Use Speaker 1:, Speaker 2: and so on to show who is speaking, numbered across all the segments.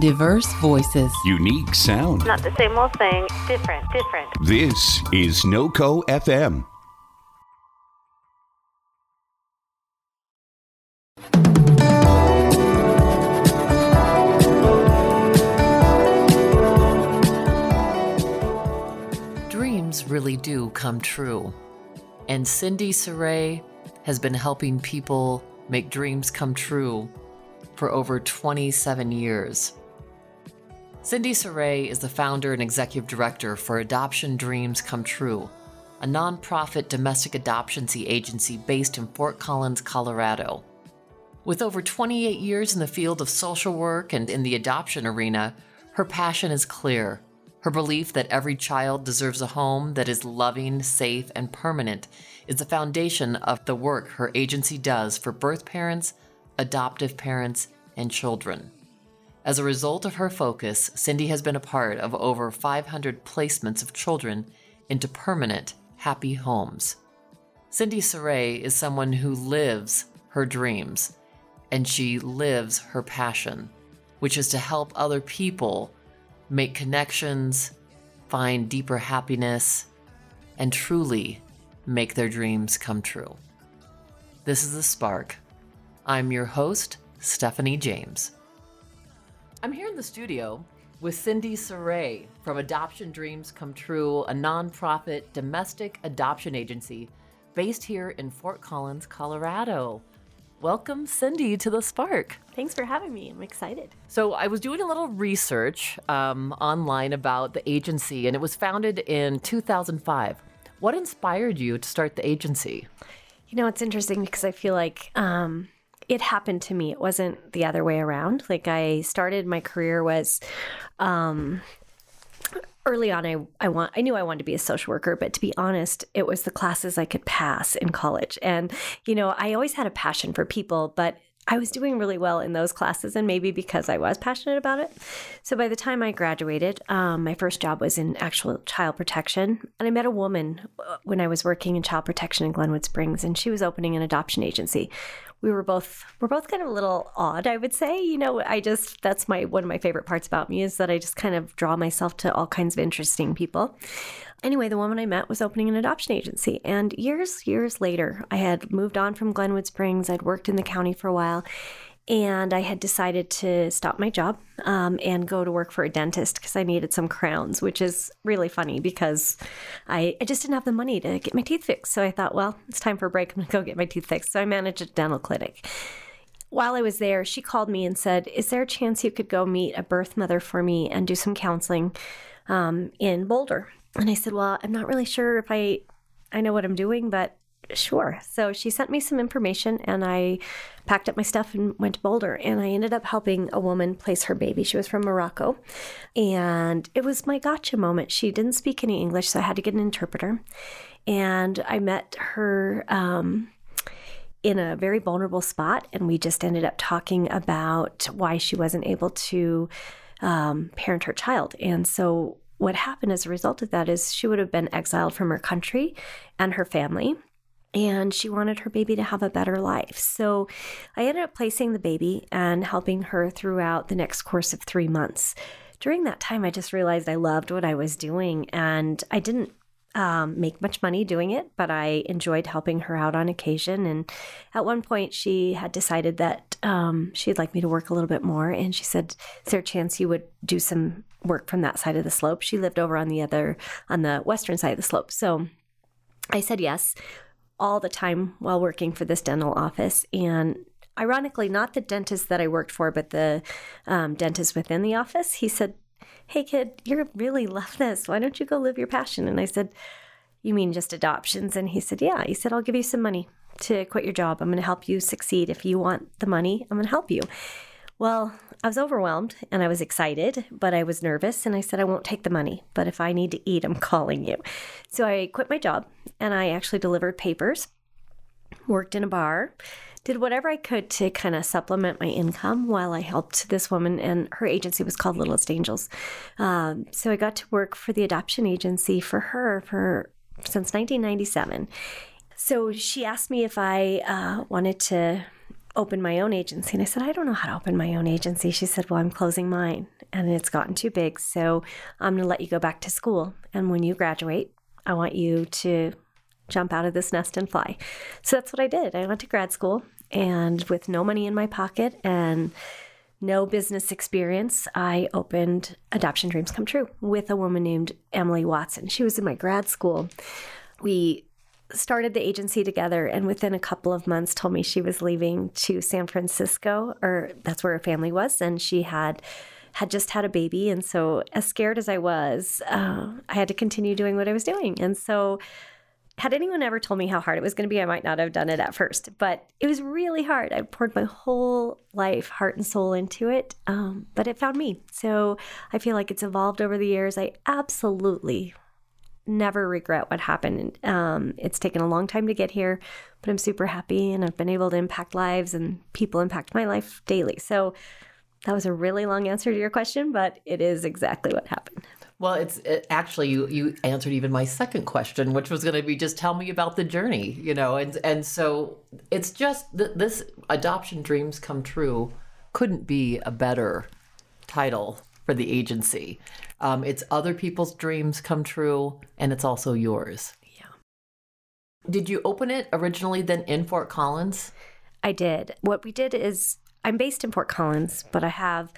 Speaker 1: Diverse voices.
Speaker 2: Unique sound.
Speaker 3: Not the same old thing. Different, different.
Speaker 2: This is NoCo FM.
Speaker 4: Dreams really do come true. And Cindy Sarai has been helping people make dreams come true for over 27 years. Cindy Sarai is the founder and executive director for Adoption Dreams Come True, a nonprofit domestic adoption agency based in Fort Collins, Colorado. With over 28 years in the field of social work and in the adoption arena, her passion is clear. Her belief that every child deserves a home that is loving, safe, and permanent is the foundation of the work her agency does for birth parents, adoptive parents, and children. As a result of her focus, Cindy has been a part of over 500 placements of children into permanent, happy homes. Cindy Sarai is someone who lives her dreams, and she lives her passion, which is to help other people make connections, find deeper happiness, and truly make their dreams come true. This is The Spark. I'm your host, Stephanie James. I'm here in the studio with Cindy Sarai from Adoption Dreams Come True, a nonprofit domestic adoption agency based here in Fort Collins, Colorado. Welcome, Cindy, to the Spark.
Speaker 3: Thanks for having me. I'm excited.
Speaker 4: So, I was doing a little research um, online about the agency, and it was founded in 2005. What inspired you to start the agency?
Speaker 3: You know, it's interesting because I feel like um, it happened to me. It wasn't the other way around. Like I started my career was um early on I I want I knew I wanted to be a social worker, but to be honest, it was the classes I could pass in college. And you know, I always had a passion for people, but I was doing really well in those classes, and maybe because I was passionate about it. So by the time I graduated, um, my first job was in actual child protection. And I met a woman uh, when I was working in child protection in Glenwood Springs, and she was opening an adoption agency. We were both we're both kind of a little odd, I would say. You know, I just that's my one of my favorite parts about me is that I just kind of draw myself to all kinds of interesting people anyway, the woman I met was opening an adoption agency. And years, years later, I had moved on from Glenwood Springs. I'd worked in the county for a while. And I had decided to stop my job um, and go to work for a dentist because I needed some crowns, which is really funny because I, I just didn't have the money to get my teeth fixed. So I thought, well, it's time for a break. I'm going to go get my teeth fixed. So I managed a dental clinic while I was there, she called me and said, Is there a chance you could go meet a birth mother for me and do some counseling um, in Boulder? And I said, Well, I'm not really sure if I I know what I'm doing, but sure. So she sent me some information and I packed up my stuff and went to Boulder. And I ended up helping a woman place her baby. She was from Morocco. And it was my gotcha moment. She didn't speak any English, so I had to get an interpreter. And I met her um, in a very vulnerable spot. And we just ended up talking about why she wasn't able to um, parent her child. And so what happened as a result of that is she would have been exiled from her country and her family. And she wanted her baby to have a better life. So I ended up placing the baby and helping her throughout the next course of three months. During that time, I just realized I loved what I was doing and I didn't um, make much money doing it, but I enjoyed helping her out on occasion. And at one point, she had decided that um, she'd like me to work a little bit more. And she said, Is there a chance you would do some work from that side of the slope? She lived over on the other, on the western side of the slope. So I said yes all the time while working for this dental office. And ironically, not the dentist that I worked for, but the um, dentist within the office, he said, hey kid, you really love this. Why don't you go live your passion? And I said, you mean just adoptions? And he said, yeah. He said, I'll give you some money to quit your job. I'm going to help you succeed. If you want the money, I'm going to help you. Well, I was overwhelmed and I was excited, but I was nervous and I said, I won't take the money, but if I need to eat, I'm calling you. So I quit my job and I actually delivered papers, worked in a bar, did whatever I could to kind of supplement my income while I helped this woman, and her agency was called Littlest Angels. Um, so I got to work for the adoption agency for her for since 1997. So she asked me if I uh, wanted to open my own agency. And I said, I don't know how to open my own agency. She said, Well, I'm closing mine and it's gotten too big. So I'm going to let you go back to school. And when you graduate, I want you to jump out of this nest and fly. So that's what I did. I went to grad school and with no money in my pocket and no business experience, I opened Adoption Dreams Come True with a woman named Emily Watson. She was in my grad school. We started the agency together and within a couple of months told me she was leaving to San Francisco or that's where her family was and she had had just had a baby and so as scared as I was uh, I had to continue doing what I was doing and so had anyone ever told me how hard it was going to be, I might not have done it at first, but it was really hard. I poured my whole life, heart and soul into it, um, but it found me. So I feel like it's evolved over the years. I absolutely never regret what happened. Um, it's taken a long time to get here, but I'm super happy and I've been able to impact lives and people impact my life daily. So that was a really long answer to your question, but it is exactly what happened.
Speaker 4: Well, it's it, actually you you answered even my second question, which was going to be just tell me about the journey, you know, and and so it's just th- this adoption dreams come true couldn't be a better title for the agency. Um, it's other people's dreams come true, and it's also yours.
Speaker 3: Yeah.
Speaker 4: Did you open it originally then in Fort Collins?
Speaker 3: I did. What we did is I'm based in Fort Collins, but I have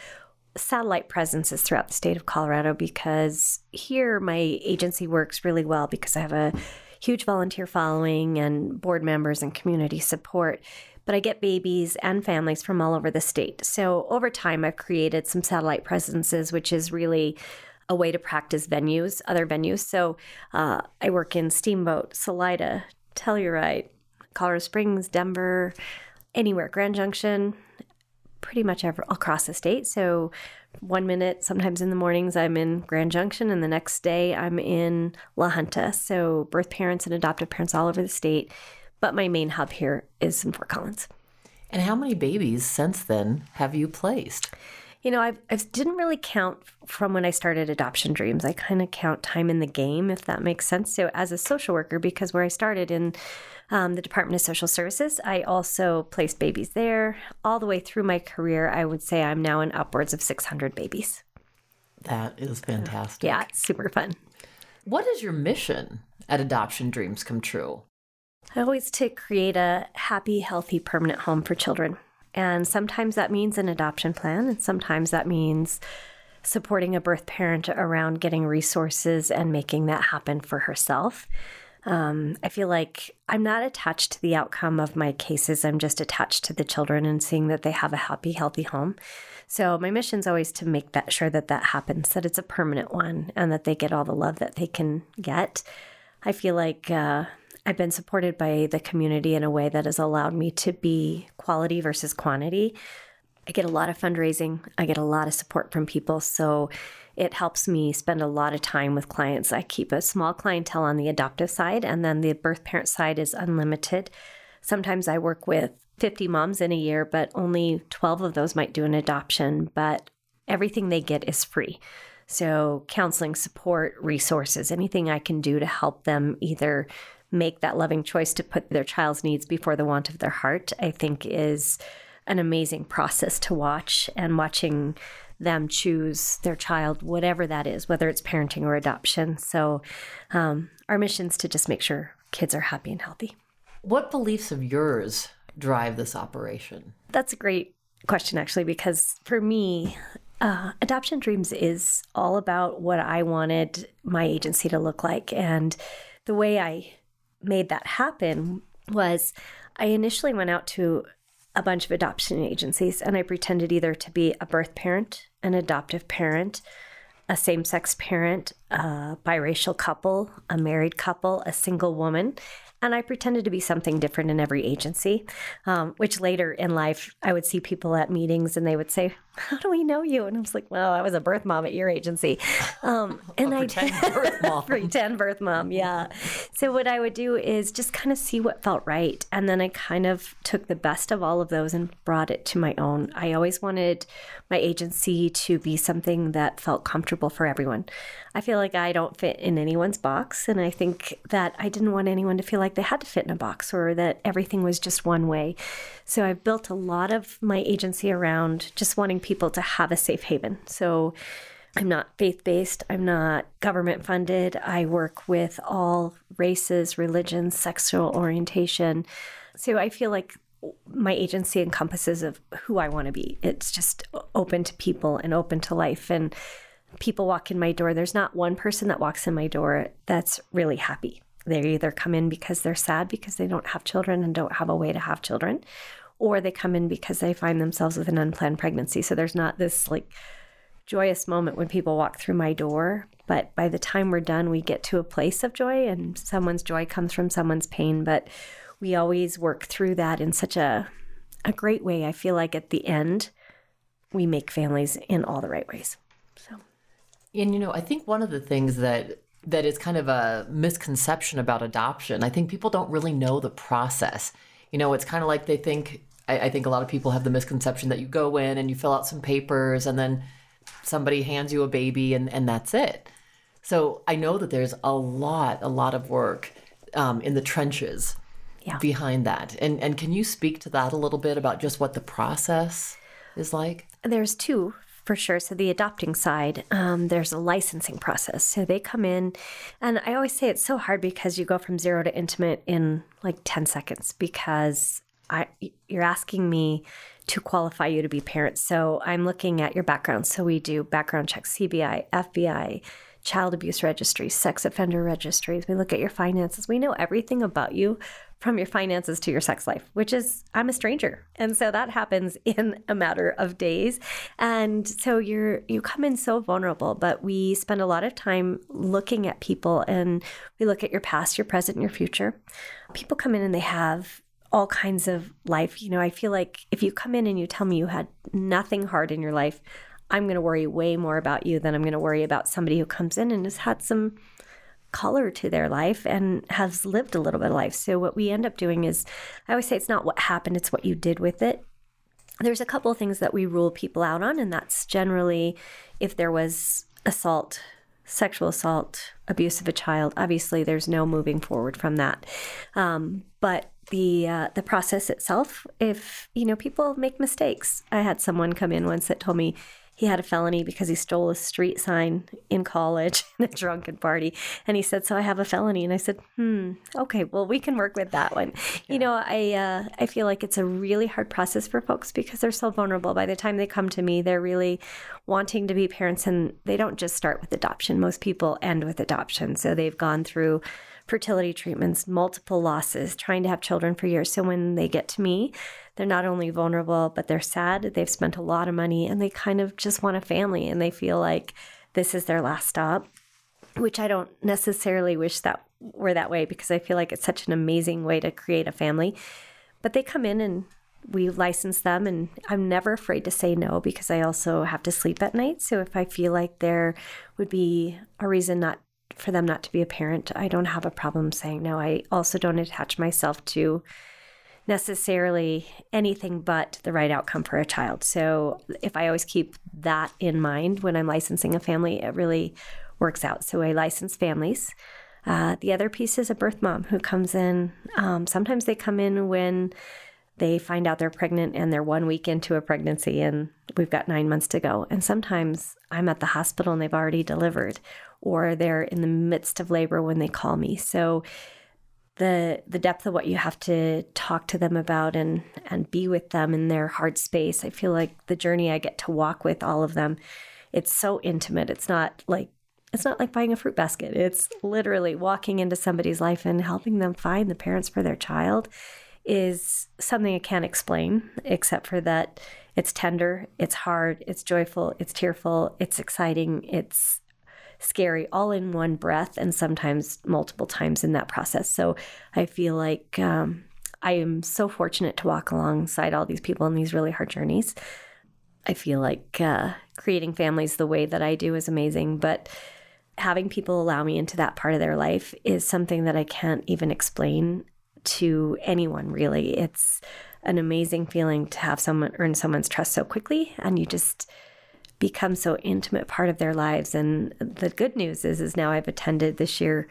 Speaker 3: satellite presences throughout the state of Colorado because here my agency works really well because I have a huge volunteer following and board members and community support. But I get babies and families from all over the state. So over time, I've created some satellite presences, which is really a way to practice venues, other venues. So uh, I work in Steamboat, Salida, Telluride, Colorado Springs, Denver, anywhere, Grand Junction, pretty much ever, across the state. So one minute, sometimes in the mornings, I'm in Grand Junction, and the next day I'm in La Junta. So birth parents and adoptive parents all over the state. But my main hub here is in Fort Collins.
Speaker 4: And how many babies since then have you placed?
Speaker 3: You know, I've, I didn't really count from when I started Adoption Dreams. I kind of count time in the game, if that makes sense. So, as a social worker, because where I started in um, the Department of Social Services, I also placed babies there. All the way through my career, I would say I'm now in upwards of 600 babies.
Speaker 4: That is fantastic.
Speaker 3: Yeah, super fun.
Speaker 4: What is your mission at Adoption Dreams Come True?
Speaker 3: I always to create a happy, healthy, permanent home for children. And sometimes that means an adoption plan, and sometimes that means supporting a birth parent around getting resources and making that happen for herself. Um, I feel like I'm not attached to the outcome of my cases. I'm just attached to the children and seeing that they have a happy, healthy home. So my mission is always to make that sure that that happens, that it's a permanent one, and that they get all the love that they can get. I feel like uh, I've been supported by the community in a way that has allowed me to be quality versus quantity. I get a lot of fundraising, I get a lot of support from people. So it helps me spend a lot of time with clients. I keep a small clientele on the adoptive side, and then the birth parent side is unlimited. Sometimes I work with 50 moms in a year, but only 12 of those might do an adoption, but everything they get is free. So, counseling, support, resources, anything I can do to help them either make that loving choice to put their child's needs before the want of their heart, I think is an amazing process to watch and watching them choose their child, whatever that is, whether it's parenting or adoption. So, um, our mission is to just make sure kids are happy and healthy.
Speaker 4: What beliefs of yours drive this operation?
Speaker 3: That's a great question, actually, because for me, uh, Adoption Dreams is all about what I wanted my agency to look like. And the way I made that happen was I initially went out to a bunch of adoption agencies and I pretended either to be a birth parent, an adoptive parent, a same sex parent, a biracial couple, a married couple, a single woman. And I pretended to be something different in every agency, um, which later in life I would see people at meetings and they would say, How do we know you? And I was like, Well, I was a birth mom at your agency. Um, and I
Speaker 4: pretend birth mom.
Speaker 3: pretend birth mom, yeah. So what I would do is just kind of see what felt right. And then I kind of took the best of all of those and brought it to my own. I always wanted my agency to be something that felt comfortable for everyone. I feel like I don't fit in anyone's box. And I think that I didn't want anyone to feel like they had to fit in a box or that everything was just one way. So I've built a lot of my agency around just wanting people to have a safe haven. So I'm not faith based, I'm not government funded. I work with all races, religions, sexual orientation. So I feel like my agency encompasses of who I want to be. It's just open to people and open to life and people walk in my door. There's not one person that walks in my door that's really happy. They either come in because they're sad because they don't have children and don't have a way to have children, or they come in because they find themselves with an unplanned pregnancy. So there's not this like joyous moment when people walk through my door. But by the time we're done, we get to a place of joy, and someone's joy comes from someone's pain. But we always work through that in such a, a great way. I feel like at the end, we make families in all the right ways. So,
Speaker 4: and you know, I think one of the things that that is kind of a misconception about adoption. I think people don't really know the process. You know, it's kind of like they think. I, I think a lot of people have the misconception that you go in and you fill out some papers and then somebody hands you a baby and, and that's it. So I know that there's a lot, a lot of work um, in the trenches yeah. behind that. And and can you speak to that a little bit about just what the process is like?
Speaker 3: There's two for sure. So the adopting side, um, there's a licensing process. So they come in, and I always say it's so hard because you go from zero to intimate in like ten seconds because I you're asking me to qualify you to be parents. So I'm looking at your background. So we do background checks, CBI, FBI, child abuse registries, sex offender registries. We look at your finances. We know everything about you from your finances to your sex life, which is I'm a stranger. And so that happens in a matter of days. And so you're you come in so vulnerable, but we spend a lot of time looking at people and we look at your past, your present, and your future. People come in and they have all kinds of life. You know, I feel like if you come in and you tell me you had nothing hard in your life, I'm going to worry way more about you than I'm going to worry about somebody who comes in and has had some color to their life and has lived a little bit of life. So what we end up doing is I always say it's not what happened, it's what you did with it. There's a couple of things that we rule people out on, and that's generally if there was assault, sexual assault, abuse of a child. Obviously, there's no moving forward from that. Um, but the uh, the process itself, if you know people make mistakes, I had someone come in once that told me he had a felony because he stole a street sign in college in a drunken party. And he said, So I have a felony. And I said, Hmm, okay, well, we can work with that one. Yeah. You know, I, uh, I feel like it's a really hard process for folks because they're so vulnerable. By the time they come to me, they're really wanting to be parents and they don't just start with adoption. Most people end with adoption. So they've gone through fertility treatments, multiple losses, trying to have children for years. So when they get to me, they're not only vulnerable, but they're sad. They've spent a lot of money and they kind of just want a family and they feel like this is their last stop, which I don't necessarily wish that were that way because I feel like it's such an amazing way to create a family. But they come in and we license them and I'm never afraid to say no because I also have to sleep at night. So if I feel like there would be a reason not for them not to be a parent, I don't have a problem saying no. I also don't attach myself to necessarily anything but the right outcome for a child. So if I always keep that in mind when I'm licensing a family, it really works out. So I license families. Uh, the other piece is a birth mom who comes in. Um, sometimes they come in when they find out they're pregnant and they're one week into a pregnancy and we've got nine months to go. And sometimes I'm at the hospital and they've already delivered, or they're in the midst of labor when they call me. So the the depth of what you have to talk to them about and and be with them in their hard space. I feel like the journey I get to walk with all of them, it's so intimate. It's not like it's not like buying a fruit basket. It's literally walking into somebody's life and helping them find the parents for their child is something I can't explain except for that it's tender, it's hard, it's joyful, it's tearful, it's exciting, it's scary all in one breath and sometimes multiple times in that process. So I feel like um, I am so fortunate to walk alongside all these people in these really hard journeys. I feel like uh, creating families the way that I do is amazing, but having people allow me into that part of their life is something that I can't even explain to anyone really. It's an amazing feeling to have someone earn someone's trust so quickly and you just become so intimate part of their lives. And the good news is, is now I've attended this year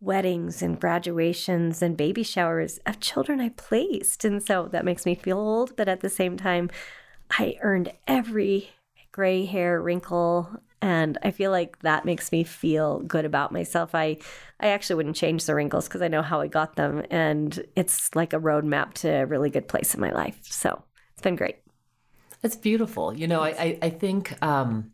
Speaker 3: weddings and graduations and baby showers of children I placed. And so that makes me feel old, but at the same time, I earned every gray hair, wrinkle, and I feel like that makes me feel good about myself. I I actually wouldn't change the wrinkles because I know how I got them, and it's like a roadmap to a really good place in my life. So it's been great.
Speaker 4: It's beautiful. You know, I I, I think um,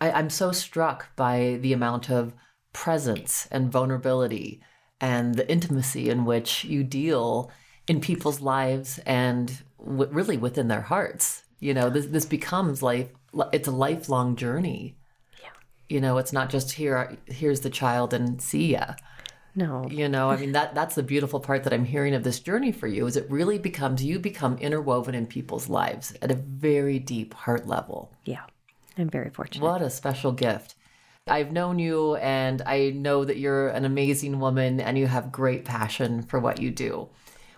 Speaker 4: I, I'm so struck by the amount of presence and vulnerability and the intimacy in which you deal in people's lives and w- really within their hearts. You know, this this becomes life it's a lifelong journey. Yeah. You know, it's not just here here's the child and see ya.
Speaker 3: No.
Speaker 4: You know, I mean that that's the beautiful part that I'm hearing of this journey for you is it really becomes you become interwoven in people's lives at a very deep heart level.
Speaker 3: Yeah. I'm very fortunate.
Speaker 4: What a special gift. I've known you and I know that you're an amazing woman and you have great passion for what you do.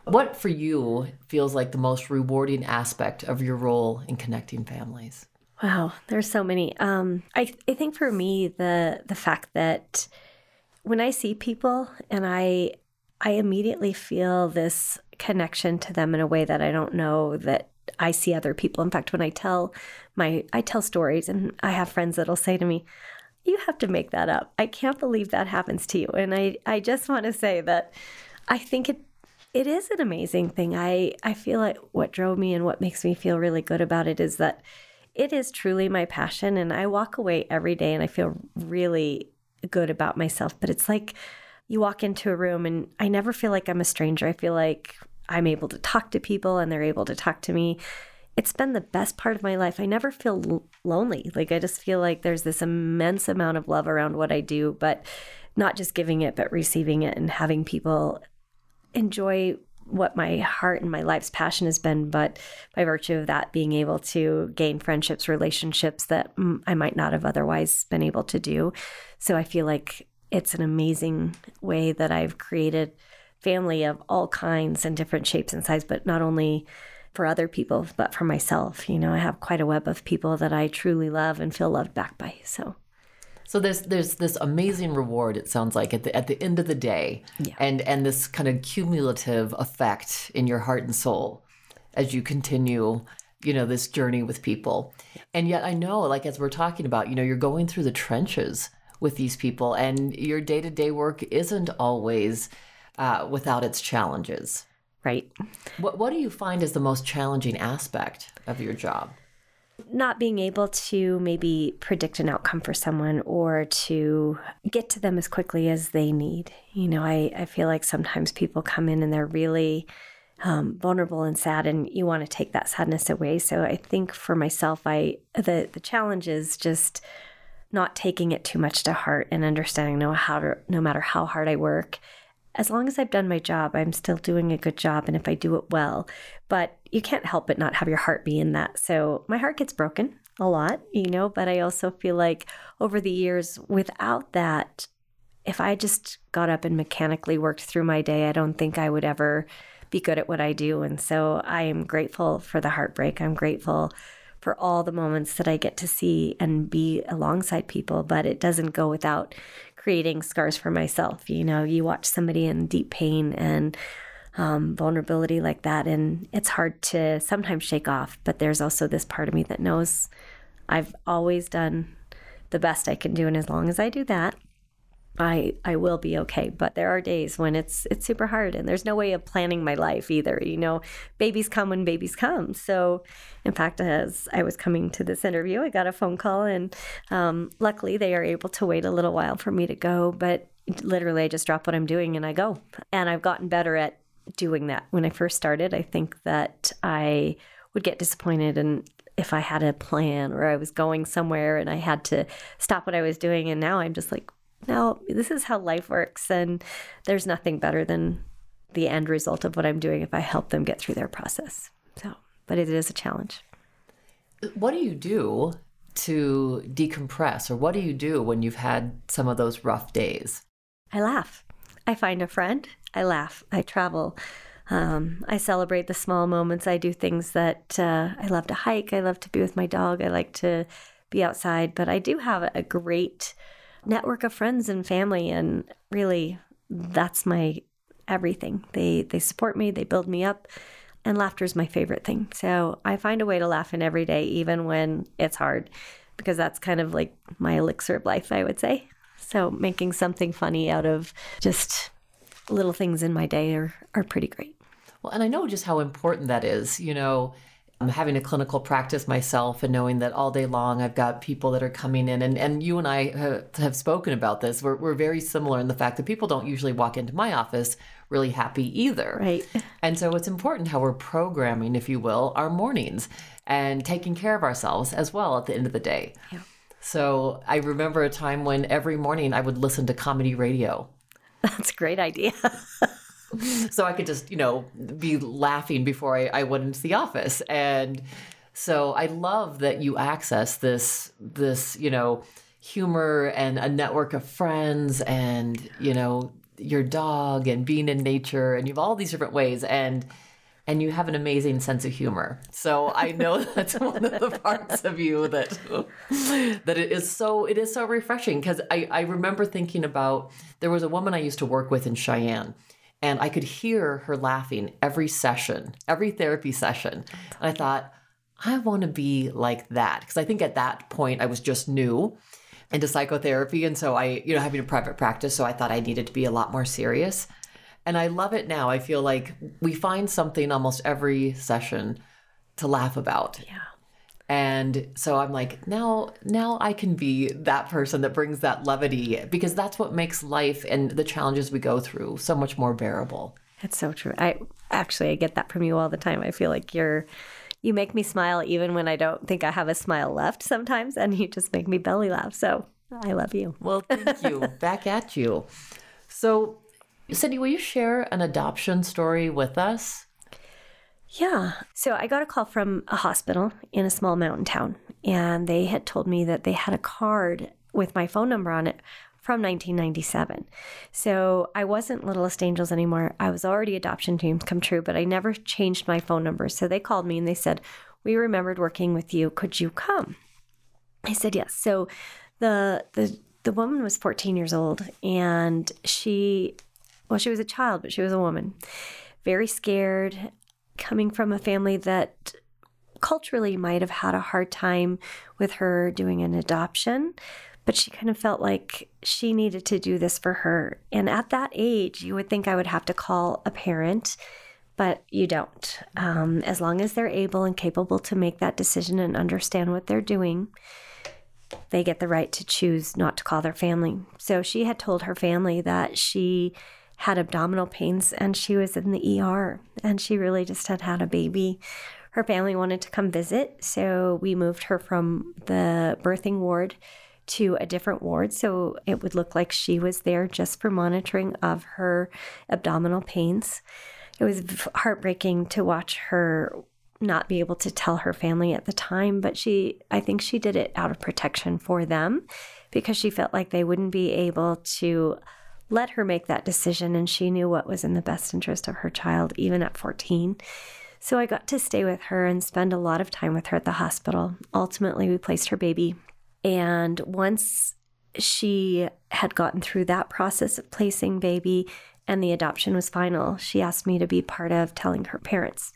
Speaker 4: What for you feels like the most rewarding aspect of your role in connecting families?
Speaker 3: Wow, there's so many. Um, I I think for me the the fact that when I see people and I I immediately feel this connection to them in a way that I don't know that I see other people. In fact, when I tell my I tell stories and I have friends that'll say to me, "You have to make that up. I can't believe that happens to you." And I I just want to say that I think it it is an amazing thing. I I feel like what drove me and what makes me feel really good about it is that it is truly my passion and I walk away every day and I feel really good about myself. But it's like you walk into a room and I never feel like I'm a stranger. I feel like I'm able to talk to people and they're able to talk to me. It's been the best part of my life. I never feel l- lonely. Like I just feel like there's this immense amount of love around what I do, but not just giving it, but receiving it and having people enjoy what my heart and my life's passion has been, but by virtue of that, being able to gain friendships, relationships that I might not have otherwise been able to do. So I feel like it's an amazing way that I've created family of all kinds and different shapes and sizes, but not only for other people, but for myself. You know, I have quite a web of people that I truly love and feel loved back by. So
Speaker 4: so there's there's this amazing reward. It sounds like at the at the end of the day, yeah. and and this kind of cumulative effect in your heart and soul as you continue, you know, this journey with people. And yet, I know, like as we're talking about, you know, you're going through the trenches with these people, and your day to day work isn't always uh, without its challenges.
Speaker 3: Right.
Speaker 4: What What do you find is the most challenging aspect of your job?
Speaker 3: not being able to maybe predict an outcome for someone or to get to them as quickly as they need. You know, I, I feel like sometimes people come in and they're really um, vulnerable and sad, and you want to take that sadness away. So I think for myself, I the the challenge is just not taking it too much to heart and understanding no how to, no matter how hard I work as long as I've done my job, I'm still doing a good job and if I do it well. But you can't help but not have your heart be in that. So my heart gets broken a lot, you know, but I also feel like over the years, without that, if I just got up and mechanically worked through my day, I don't think I would ever be good at what I do. And so I am grateful for the heartbreak. I'm grateful for all the moments that I get to see and be alongside people, but it doesn't go without creating scars for myself. You know, you watch somebody in deep pain and um, vulnerability like that, and it's hard to sometimes shake off. But there's also this part of me that knows I've always done the best I can do, and as long as I do that, I I will be okay. But there are days when it's it's super hard and there's no way of planning my life either. You know, babies come when babies come. So in fact, as I was coming to this interview, I got a phone call and um, luckily they are able to wait a little while for me to go. But literally I just drop what I'm doing and I go. And I've gotten better at doing that. When I first started, I think that I would get disappointed and if I had a plan or I was going somewhere and I had to stop what I was doing. And now I'm just like, no, this is how life works. And there's nothing better than the end result of what I'm doing if I help them get through their process. So, but it is a challenge.
Speaker 4: What do you do to decompress, or what do you do when you've had some of those rough days?
Speaker 3: I laugh. I find a friend. I laugh. I travel. Um, I celebrate the small moments. I do things that uh, I love to hike. I love to be with my dog. I like to be outside. But I do have a great network of friends and family and really that's my everything. They they support me, they build me up, and laughter is my favorite thing. So I find a way to laugh in every day, even when it's hard, because that's kind of like my elixir of life, I would say. So making something funny out of just little things in my day are, are pretty great.
Speaker 4: Well, and I know just how important that is. You know, having a clinical practice myself and knowing that all day long I've got people that are coming in, and, and you and I have, have spoken about this. We're, we're very similar in the fact that people don't usually walk into my office really happy either.
Speaker 3: Right.
Speaker 4: And so it's important how we're programming, if you will, our mornings and taking care of ourselves as well at the end of the day.
Speaker 3: Yeah.
Speaker 4: So I remember a time when every morning I would listen to comedy radio.
Speaker 3: That's a great idea.
Speaker 4: so I could just, you know, be laughing before I, I went into the office. And so I love that you access this, this, you know, humor and a network of friends and, you know, your dog and being in nature and you have all these different ways. And, and you have an amazing sense of humor. So I know that's one of the parts of you that that it is so it is so refreshing because I, I remember thinking about there was a woman I used to work with in Cheyenne and I could hear her laughing every session, every therapy session. And I thought, I want to be like that. Because I think at that point I was just new into psychotherapy. And so I, you know, having a private practice. So I thought I needed to be a lot more serious. And I love it now. I feel like we find something almost every session to laugh about.
Speaker 3: Yeah.
Speaker 4: And so I'm like, now now I can be that person that brings that levity because that's what makes life and the challenges we go through so much more bearable.
Speaker 3: That's so true. I actually I get that from you all the time. I feel like you're you make me smile even when I don't think I have a smile left sometimes and you just make me belly laugh. So I love you.
Speaker 4: Well, thank you. Back at you. So, Cindy, will you share an adoption story with us?
Speaker 3: Yeah. So I got a call from a hospital in a small mountain town, and they had told me that they had a card with my phone number on it from 1997. So I wasn't Littlest Angels anymore. I was already Adoption Dreams Come True, but I never changed my phone number. So they called me and they said, We remembered working with you. Could you come? I said yes. So the the the woman was 14 years old and she well, she was a child, but she was a woman. Very scared, coming from a family that culturally might have had a hard time with her doing an adoption, but she kind of felt like she needed to do this for her. And at that age, you would think I would have to call a parent, but you don't. Um, as long as they're able and capable to make that decision and understand what they're doing, they get the right to choose not to call their family. So she had told her family that she had abdominal pains and she was in the ER and she really just had had a baby. Her family wanted to come visit, so we moved her from the birthing ward to a different ward so it would look like she was there just for monitoring of her abdominal pains. It was heartbreaking to watch her not be able to tell her family at the time, but she I think she did it out of protection for them because she felt like they wouldn't be able to let her make that decision, and she knew what was in the best interest of her child, even at 14. So I got to stay with her and spend a lot of time with her at the hospital. Ultimately, we placed her baby. And once she had gotten through that process of placing baby and the adoption was final, she asked me to be part of telling her parents.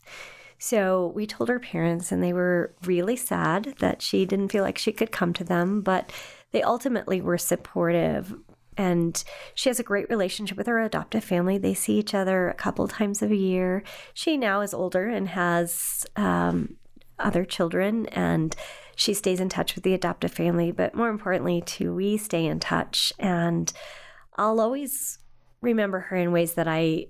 Speaker 3: So we told her parents, and they were really sad that she didn't feel like she could come to them, but they ultimately were supportive and she has a great relationship with her adoptive family. They see each other a couple times a year. She now is older and has um, other children, and she stays in touch with the adoptive family. But more importantly, too, we stay in touch, and I'll always remember her in ways that I.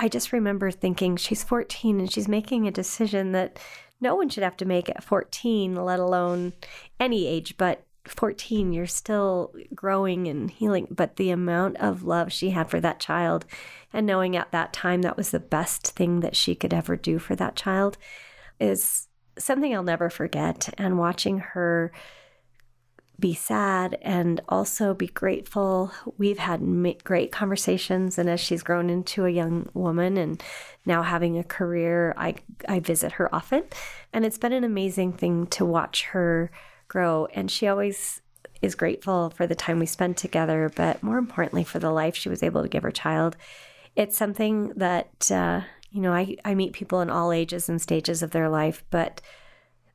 Speaker 3: I just remember thinking she's 14 and she's making a decision that no one should have to make at 14, let alone any age. But 14, you're still growing and healing. But the amount of love she had for that child, and knowing at that time that was the best thing that she could ever do for that child, is something I'll never forget. And watching her be sad and also be grateful. We've had great conversations, and as she's grown into a young woman and now having a career, I I visit her often, and it's been an amazing thing to watch her grow. And she always is grateful for the time we spent together, but more importantly, for the life she was able to give her child. It's something that, uh, you know, I, I meet people in all ages and stages of their life, but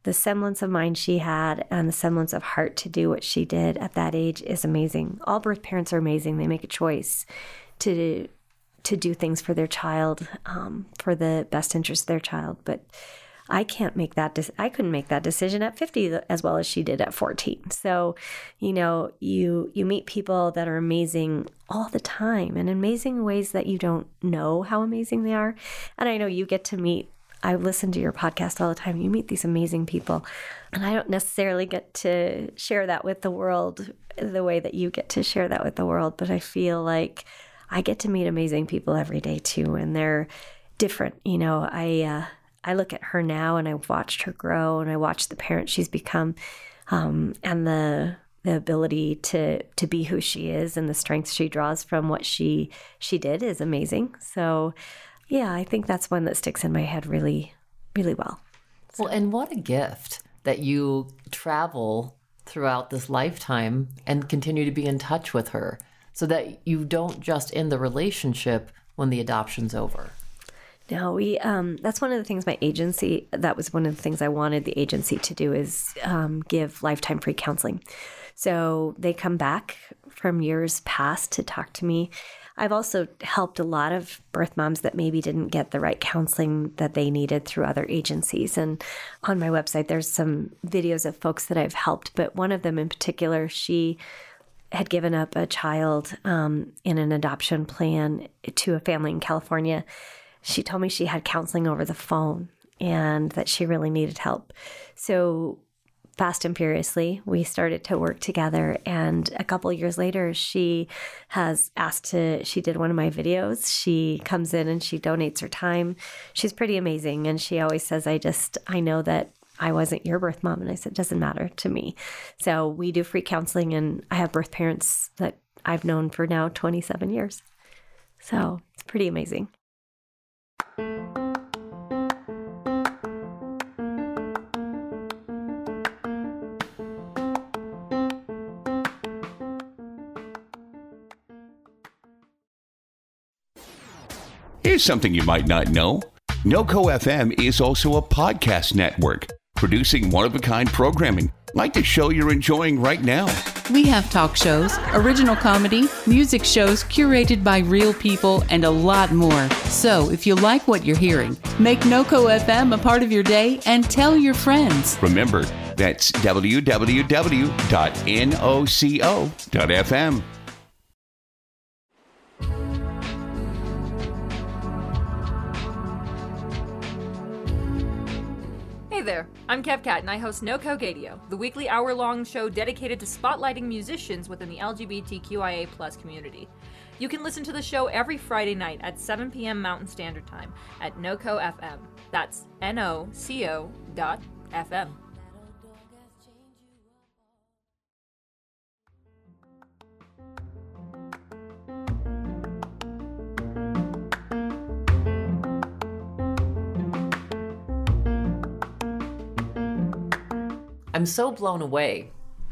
Speaker 3: the semblance of mind she had and the semblance of heart to do what she did at that age is amazing. All birth parents are amazing. They make a choice to to do things for their child um, for the best interest of their child, but I can't make that. De- I couldn't make that decision at 50 as well as she did at 14. So, you know, you you meet people that are amazing all the time and amazing ways that you don't know how amazing they are. And I know you get to meet I listen to your podcast all the time. You meet these amazing people, and I don't necessarily get to share that with the world the way that you get to share that with the world, but I feel like I get to meet amazing people every day too, and they're different. You know, I uh, I look at her now and I've watched her grow and I watch the parent she's become um, and the the ability to to be who she is and the strength she draws from what she she did is amazing. So yeah, I think that's one that sticks in my head really really well.
Speaker 4: So. Well, and what a gift that you travel throughout this lifetime and continue to be in touch with her so that you don't just end the relationship when the adoption's over.
Speaker 3: No, we. Um, that's one of the things my agency. That was one of the things I wanted the agency to do is um, give lifetime free counseling. So they come back from years past to talk to me. I've also helped a lot of birth moms that maybe didn't get the right counseling that they needed through other agencies. And on my website, there's some videos of folks that I've helped, but one of them in particular, she had given up a child um, in an adoption plan to a family in California she told me she had counseling over the phone and that she really needed help. So, fast and furiously, we started to work together. And a couple years later, she has asked to, she did one of my videos. She comes in and she donates her time. She's pretty amazing. And she always says, I just, I know that I wasn't your birth mom. And I said, "It doesn't matter to me. So we do free counseling, and I have birth parents that I've known for now 27 years. So it's pretty amazing.
Speaker 2: Here's something you might not know NoCo FM is also a podcast network producing one of a kind programming like the show you're enjoying right now.
Speaker 1: We have talk shows, original comedy, music shows curated by real people, and a lot more. So, if you like what you're hearing, make NoCo FM a part of your day and tell your friends.
Speaker 2: Remember, that's www.noco.fm.
Speaker 5: there, I'm Kev KevCat and I host No Code Radio, the weekly hour-long show dedicated to spotlighting musicians within the LGBTQIA community. You can listen to the show every Friday night at 7 p.m. Mountain Standard Time at NoCo FM. That's N-O-C-O dot FM.
Speaker 4: I'm so blown away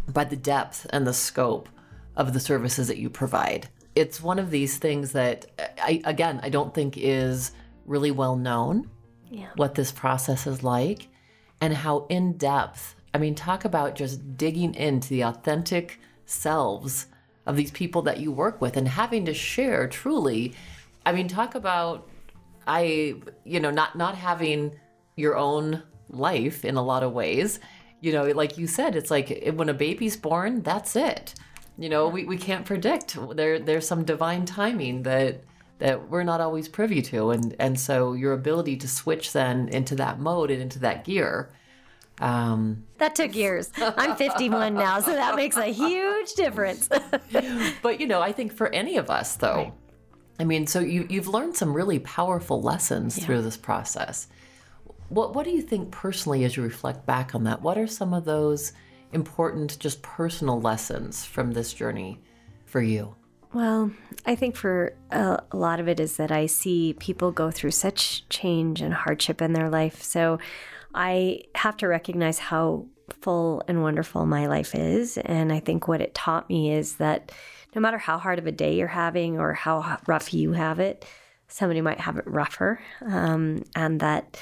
Speaker 4: by the depth and the scope of the services that you provide. It's one of these things that, I, again, I don't think is really well known yeah. what this process is like and how in depth. I mean, talk about just digging into the authentic selves of these people that you work with and having to share truly. I mean, talk about I, you know, not not having your own life in a lot of ways you know, like you said, it's like when a baby's born, that's it. You know, we, we can't predict. There there's some divine timing that that we're not always privy to, and and so your ability to switch then into that mode and into that gear.
Speaker 3: Um, that took years. I'm 51 now, so that makes a huge difference.
Speaker 4: but you know, I think for any of us, though, right. I mean, so you you've learned some really powerful lessons yeah. through this process. What What do you think personally as you reflect back on that? What are some of those important, just personal lessons from this journey for you?
Speaker 3: Well, I think for a, a, lot of it is that I see people go through such change and hardship in their life. So I have to recognize how full and wonderful my life is. And I think what it taught me is that no matter how hard of a day you're having or how rough you have it, somebody might have it rougher. Um, and that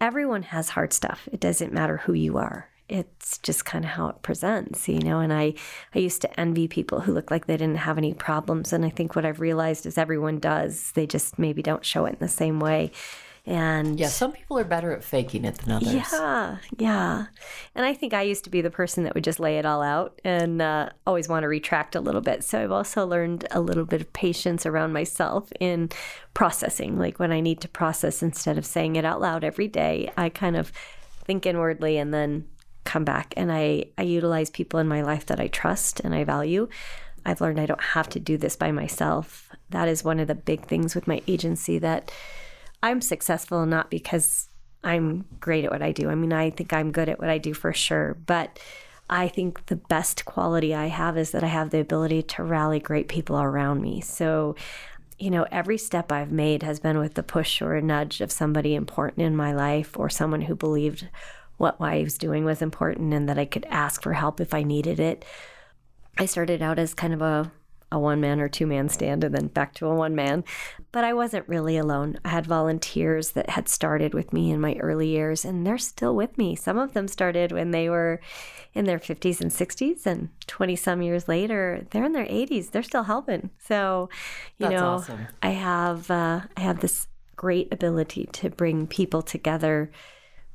Speaker 3: everyone has hard stuff. It doesn't matter who you are. It's just kind of how it presents, you know. And I, I used to envy people who look like they didn't have any problems. And I think what I've realized is everyone does. They just maybe don't show it in the same way. And
Speaker 4: yeah, some people are better at faking it than others.
Speaker 3: Yeah, yeah. And I think I used to be the person that would just lay it all out and uh, always want to retract a little bit. So I've also learned a little bit of patience around myself in processing. Like when I need to process instead of saying it out loud every day, I kind of think inwardly and then come back. And I, I utilize people in my life that I trust and I value. I've learned I don't have to do this by myself. That is one of the big things with my agency that I'm successful not because I'm great at what I do. I mean, I think I'm good at what I do for sure, but I think the best quality I have is that I have the ability to rally great people around me. So, you know, every step I've made has been with the push or a nudge of somebody important in my life or someone who believed what I was doing was important and that I could ask for help if I needed it. I started out as kind of a a one man or two man stand and then back to a one man. But I wasn't really alone. I had volunteers that had started with me in my early years, and they're still with me. Some of them started when they were in their 50s and 60s, and 20 some years later, they're in their 80s. They're still helping. So, you
Speaker 4: That's
Speaker 3: know,
Speaker 4: awesome.
Speaker 3: I have uh, I have this great ability to bring people together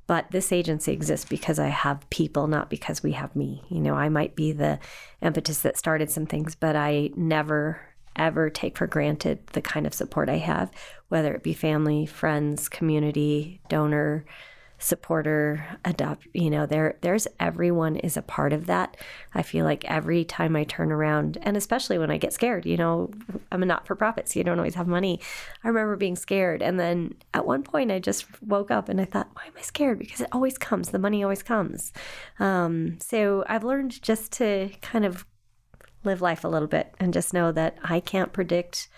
Speaker 3: but this agency exists because I have people, not because we have me. You know, I might be the impetus that started some things, but I never ever take for granted the kind of support I have, whether it be family, friends, community, donor, supporter, adopt, you know, there there's everyone is a part of that. I feel like every time I turn around and especially when I get scared, you know, I'm a not-for-profit, so you don't always have money. I remember being scared and then at one point I just woke up and I thought, why am I scared? Because it always comes. The money always comes. Um, so I've learned just to kind of live life a little bit and just know that I can't predict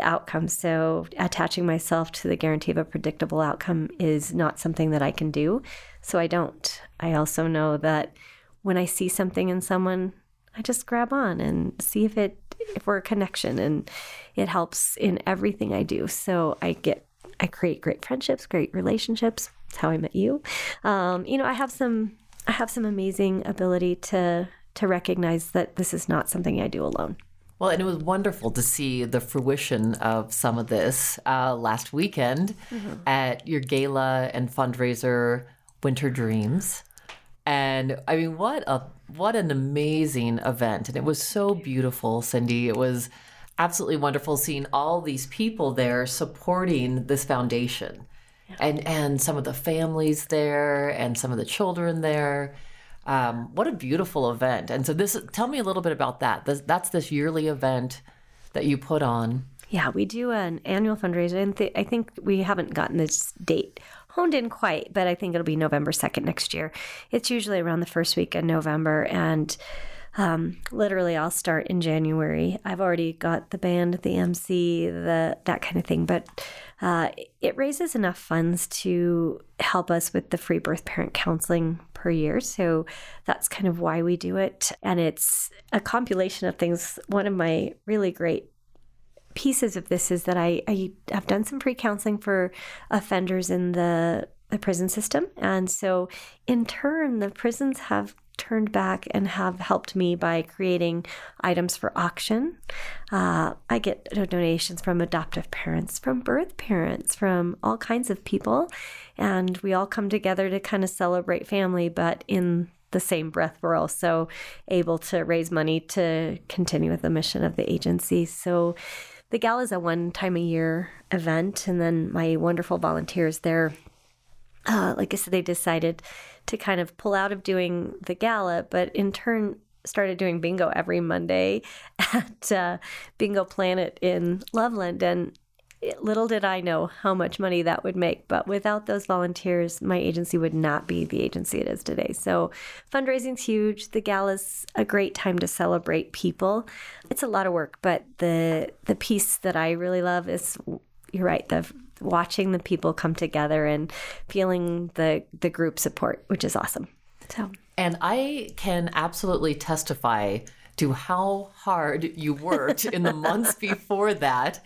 Speaker 3: the outcome. So attaching myself to the guarantee of a predictable outcome is not something that I can do. So I don't. I also know that when I see something in someone, I just grab on and see if it if we're a connection and it helps in everything I do. So I get I create great friendships, great relationships. That's how I met you. Um, you know, I have some I have some amazing ability to to recognize that this is not something I do alone.
Speaker 4: Well, and it was wonderful to see the fruition of some of this uh, last weekend mm-hmm. at your gala and fundraiser, Winter Dreams. And I mean, what a what an amazing event! And it was so beautiful, Cindy. It was absolutely wonderful seeing all these people there supporting this foundation, yeah. and and some of the families there, and some of the children there. Um, what a beautiful event! And so, this tell me a little bit about that. This, that's this yearly event that you put on.
Speaker 3: Yeah, we do an annual fundraiser, and th- I think we haven't gotten this date honed in quite, but I think it'll be November second next year. It's usually around the first week of November, and um, literally, I'll start in January. I've already got the band, the MC, the that kind of thing, but uh, it raises enough funds to help us with the free birth parent counseling per year. So that's kind of why we do it. And it's a compilation of things. One of my really great pieces of this is that I, have done some free counseling for offenders in the the prison system. And so, in turn, the prisons have turned back and have helped me by creating items for auction. Uh, I get donations from adoptive parents, from birth parents, from all kinds of people. And we all come together to kind of celebrate family, but in the same breath, we're also able to raise money to continue with the mission of the agency. So the gala is a one time a year event. And then my wonderful volunteers there, uh, like I said, they decided to kind of pull out of doing the gala, but in turn started doing bingo every Monday at uh, Bingo Planet in Loveland. And little did I know how much money that would make. But without those volunteers, my agency would not be the agency it is today. So fundraising's huge. The gala's a great time to celebrate people. It's a lot of work, but the the piece that I really love is you're right, the watching the people come together and feeling the the group support, which is awesome. So
Speaker 4: And I can absolutely testify to how hard you worked in the months before that.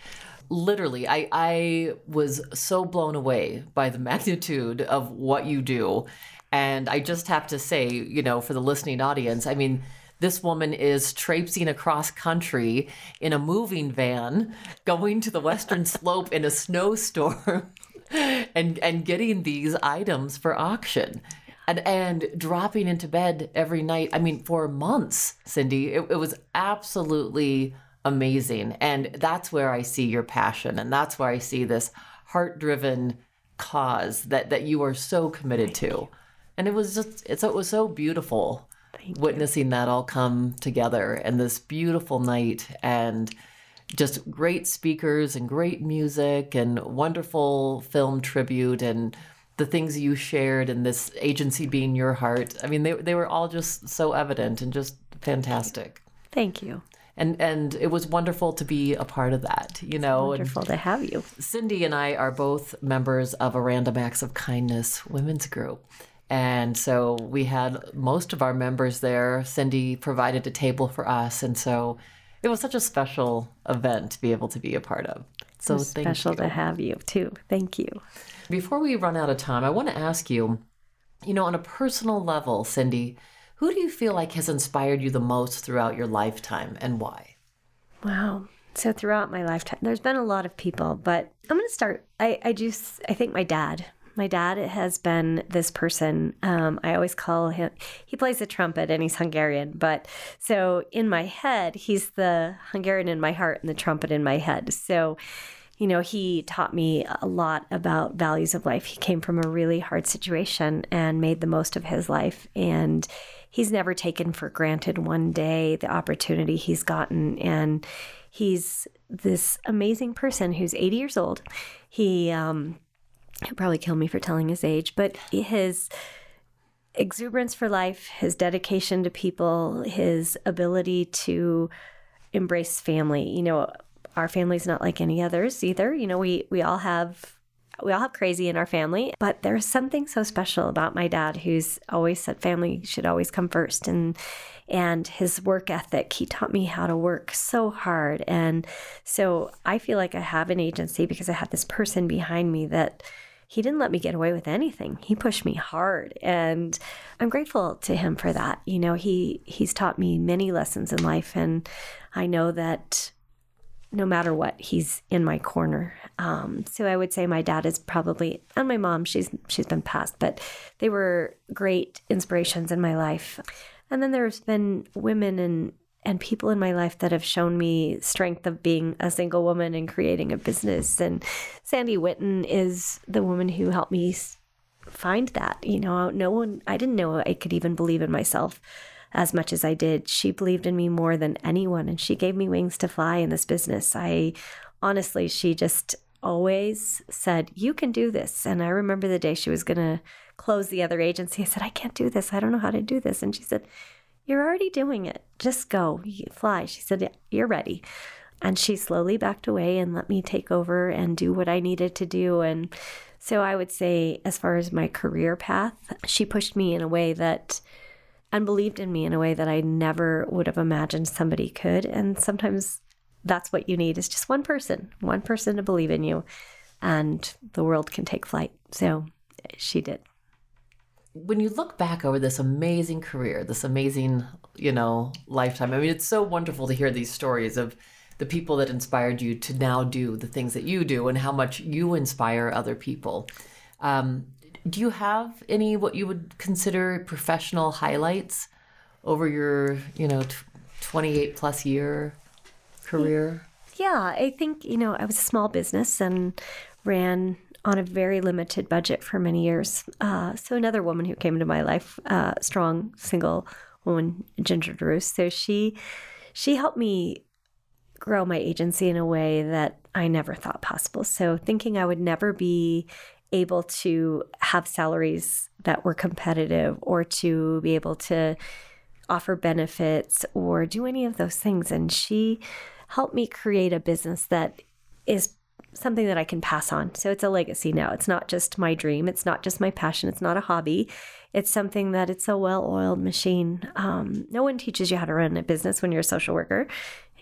Speaker 4: Literally, I, I was so blown away by the magnitude of what you do. And I just have to say, you know, for the listening audience, I mean, this woman is traipsing across country in a moving van, going to the Western Slope in a snowstorm, and and getting these items for auction. And, and dropping into bed every night. I mean, for months, Cindy, it, it was absolutely amazing. And that's where I see your passion. And that's where I see this heart driven cause that, that you are so committed to. And it was just, it's, it was so beautiful witnessing that all come together and this beautiful night and just great speakers and great music and wonderful film tribute and the things you shared and this agency being your heart. I mean, they, they were all just so evident and just fantastic.
Speaker 3: Thank you.
Speaker 4: And and it was wonderful to be a part of that, you know.
Speaker 3: It's Wonderful
Speaker 4: and
Speaker 3: to have you.
Speaker 4: Cindy and I are both members of a Random Acts of Kindness women's group. And so we had most of our members there. Cindy provided a table for us. And so it was such a special event to be able to be a part of. So
Speaker 3: It's special
Speaker 4: you.
Speaker 3: to have you too. Thank you.
Speaker 4: Before we run out of time, I want to ask you, you know, on a personal level, Cindy, who do you feel like has inspired you the most throughout your lifetime and why?
Speaker 3: Wow. So throughout my lifetime, there's been a lot of people, but I'm going to start. I, I just, I think my dad. My dad has been this person. Um, I always call him, he plays the trumpet and he's Hungarian. But so in my head, he's the Hungarian in my heart and the trumpet in my head. So, you know, he taught me a lot about values of life. He came from a really hard situation and made the most of his life. And he's never taken for granted one day the opportunity he's gotten. And he's this amazing person who's 80 years old. He, um, he'll probably kill me for telling his age, but his exuberance for life, his dedication to people, his ability to embrace family. You know, our family's not like any others either. You know, we we all have we all have crazy in our family, but there's something so special about my dad who's always said family should always come first and and his work ethic. He taught me how to work so hard. And so I feel like I have an agency because I have this person behind me that he didn't let me get away with anything. He pushed me hard and I'm grateful to him for that. You know, he he's taught me many lessons in life and I know that no matter what, he's in my corner. Um, so I would say my dad is probably, and my mom, she's she's been passed, but they were great inspirations in my life. And then there's been women and and people in my life that have shown me strength of being a single woman and creating a business. And Sandy Witten is the woman who helped me find that. You know, no one, I didn't know I could even believe in myself as much as I did. She believed in me more than anyone, and she gave me wings to fly in this business. I honestly, she just always said, You can do this. And I remember the day she was going to close the other agency. I said, I can't do this. I don't know how to do this. And she said, You're already doing it. Just go, fly. She said, You're ready. And she slowly backed away and let me take over and do what I needed to do. And so I would say, as far as my career path, she pushed me in a way that and believed in me in a way that I never would have imagined somebody could. And sometimes that's what you need is just one person, one person to believe in you, and the world can take flight. So she did.
Speaker 4: When you look back over this amazing career, this amazing, you know, lifetime, I mean, it's so wonderful to hear these stories of the people that inspired you to now do the things that you do and how much you inspire other people. Um, do you have any what you would consider professional highlights over your, you know, t- 28 plus year career?
Speaker 3: Yeah, I think, you know, I was a small business and ran on a very limited budget for many years. Uh, so another woman who came into my life, uh, strong single woman, Ginger Drew. So she she helped me grow my agency in a way that I never thought possible. So thinking I would never be able to have salaries that were competitive or to be able to offer benefits or do any of those things. And she helped me create a business that is something that I can pass on. So it's a legacy now. It's not just my dream. It's not just my passion. It's not a hobby. It's something that it's a well-oiled machine. Um, no one teaches you how to run a business when you're a social worker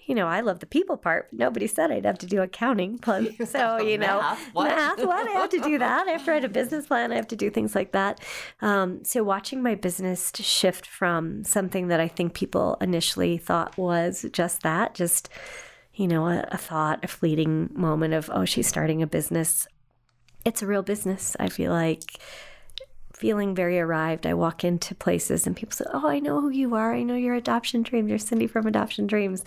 Speaker 3: you know, I love the people part. But nobody said I'd have to do accounting. Plus, so you know,
Speaker 4: Math, what?
Speaker 3: math. What I have to do that. I have to write a business plan. I have to do things like that. Um, so watching my business to shift from something that I think people initially thought was just that, just you know, a, a thought, a fleeting moment of, oh, she's starting a business. It's a real business. I feel like feeling very arrived. I walk into places and people say, Oh, I know who you are. I know your adoption dreams. You're Cindy from Adoption Dreams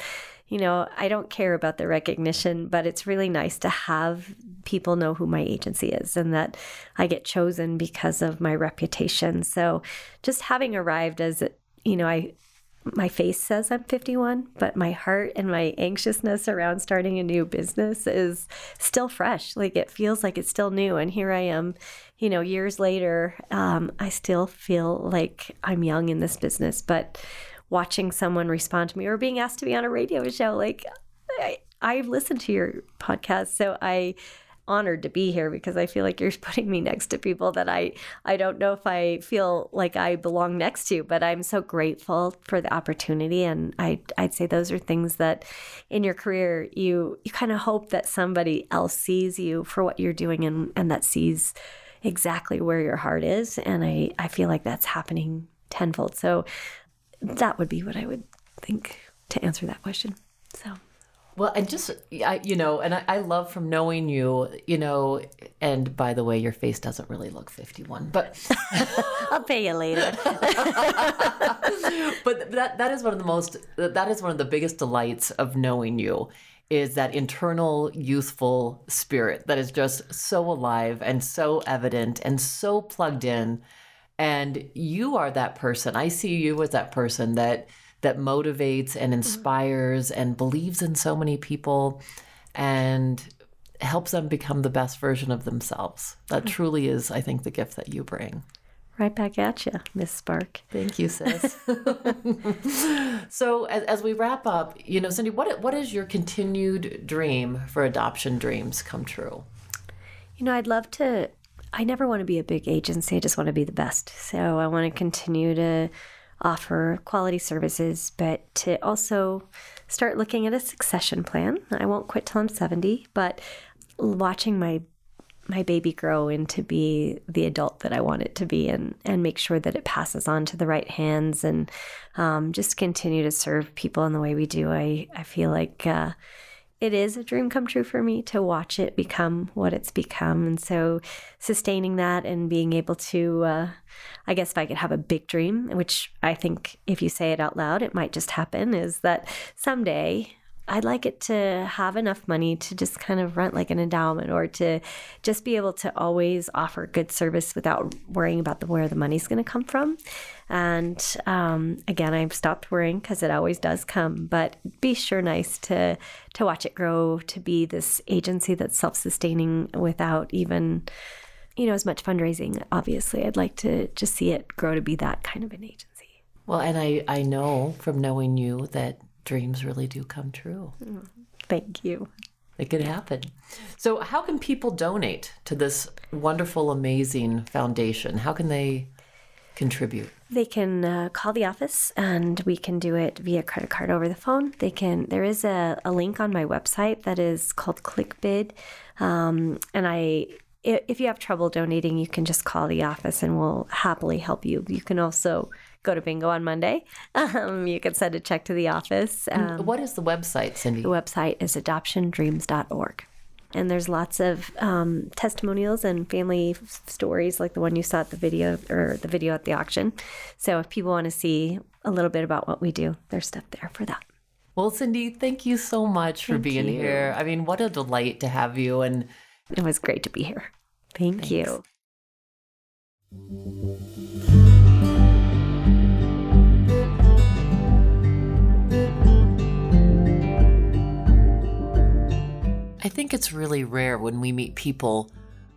Speaker 3: you know, I don't care about the recognition, but it's really nice to have people know who my agency is and that I get chosen because of my reputation. So just having arrived as, you know, I, my face says I'm 51, but my heart and my anxiousness around starting a new business is still fresh. Like it feels like it's still new. And here I am, you know, years later, um, I still feel like I'm young in this business, but watching someone respond to me or being asked to be on a radio show. Like, I, I've listened to your podcast, so I honored to be here because I feel like you're putting me next to people that I I don't know if I feel like I belong next to, but I'm so grateful for the opportunity and I I'd say those are things that in your career you you kind of hope that somebody else sees you for what you're doing and and that sees exactly where your heart is and I I feel like that's happening tenfold. So that would be what I would think to answer that question. So.
Speaker 4: Well, and just, I, you know, and I, I, love from knowing you, you know, and by the way, your face doesn't really look 51, but
Speaker 3: I'll pay you later.
Speaker 4: but that, that is one of the most, that is one of the biggest delights of knowing you is that internal youthful spirit that is just so alive and so evident and so plugged in and you are that person i see you as that person that that motivates and mm-hmm. inspires and believes in so many people and helps them become the best version of themselves that mm-hmm. truly is i think the gift that you bring
Speaker 3: right back at you miss spark
Speaker 4: thank you sis so as, as we wrap up you know cindy what what is your continued dream for adoption dreams come true
Speaker 3: you know i'd love to I never want to be a big agency. I just want to be the best. So I want to continue to offer quality services, but to also start looking at a succession plan. I won't quit till I'm 70, but watching my my baby grow into be the adult that I want it to be and and make sure that it passes on to the right hands and um, just continue to serve people in the way we do. I, I feel like uh, it is a dream come true for me to watch it become what it's become. And so sustaining that and being able to, uh, I guess if I could have a big dream, which I think if you say it out loud, it might just happen, is that someday I'd like it to have enough money to just kind of rent like an endowment or to just be able to always offer good service without worrying about the, where the money's going to come from. And um, again, I've stopped worrying because it always does come, but be sure nice to to watch it grow to be this agency that's self sustaining without even you know as much fundraising. Obviously, I'd like to just see it grow to be that kind of an agency.
Speaker 4: Well, and I I know from knowing you that dreams really do come true.
Speaker 3: Thank you.
Speaker 4: It could happen. So, how can people donate to this wonderful, amazing foundation? How can they contribute?
Speaker 3: They can uh, call the office and we can do it via credit card over the phone. They can. There is a, a link on my website that is called ClickBid, um, and I. If you have trouble donating, you can just call the office and we'll happily help you. You can also go to bingo on Monday. Um, you can send a check to the office. Um,
Speaker 4: what is the website, Cindy?
Speaker 3: The website is adoptiondreams.org. And there's lots of um, testimonials and family f- stories like the one you saw at the video or the video at the auction. So if people want to see a little bit about what we do, there's stuff there for that.
Speaker 4: Well, Cindy, thank you so much for thank being you. here. I mean, what a delight to have you. And
Speaker 3: it was great to be here. Thank Thanks. you.
Speaker 4: I think it's really rare when we meet people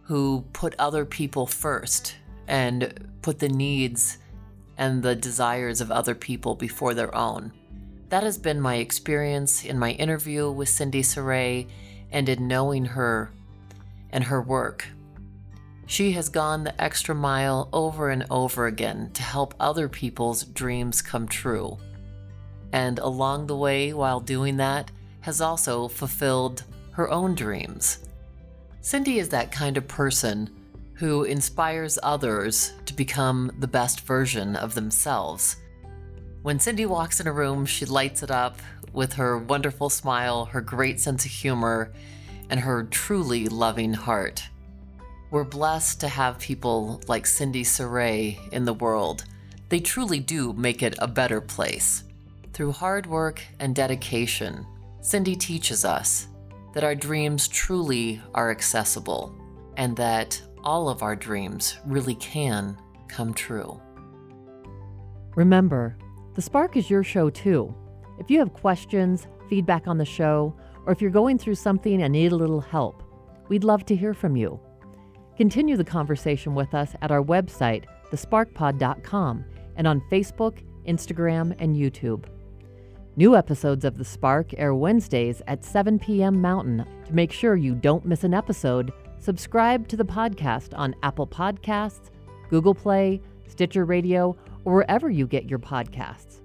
Speaker 4: who put other people first and put the needs and the desires of other people before their own. That has been my experience in my interview with Cindy Sarai, and in knowing her and her work. She has gone the extra mile over and over again to help other people's dreams come true. And along the way, while doing that, has also fulfilled her own dreams. Cindy is that kind of person who inspires others to become the best version of themselves. When Cindy walks in a room, she lights it up with her wonderful smile, her great sense of humor, and her truly loving heart. We're blessed to have people like Cindy Sarai in the world. They truly do make it a better place. Through hard work and dedication, Cindy teaches us that our dreams truly are accessible and that all of our dreams really can come true.
Speaker 6: Remember, The Spark is your show too. If you have questions, feedback on the show, or if you're going through something and need a little help, we'd love to hear from you. Continue the conversation with us at our website, thesparkpod.com, and on Facebook, Instagram, and YouTube. New episodes of The Spark air Wednesdays at 7 p.m. Mountain. To make sure you don't miss an episode, subscribe to the podcast on Apple Podcasts, Google Play, Stitcher Radio, or wherever you get your podcasts.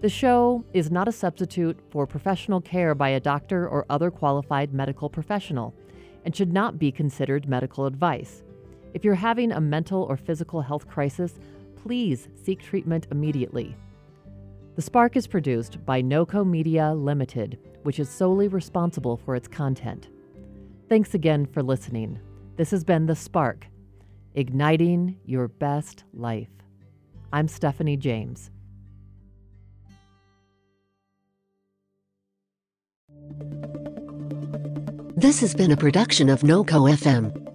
Speaker 6: The show is not a substitute for professional care by a doctor or other qualified medical professional and should not be considered medical advice. If you're having a mental or physical health crisis, please seek treatment immediately. The Spark is produced by NOCO Media Limited, which is solely responsible for its content. Thanks again for listening. This has been The Spark, igniting your best life. I'm Stephanie James.
Speaker 7: This has been a production of NOCO FM.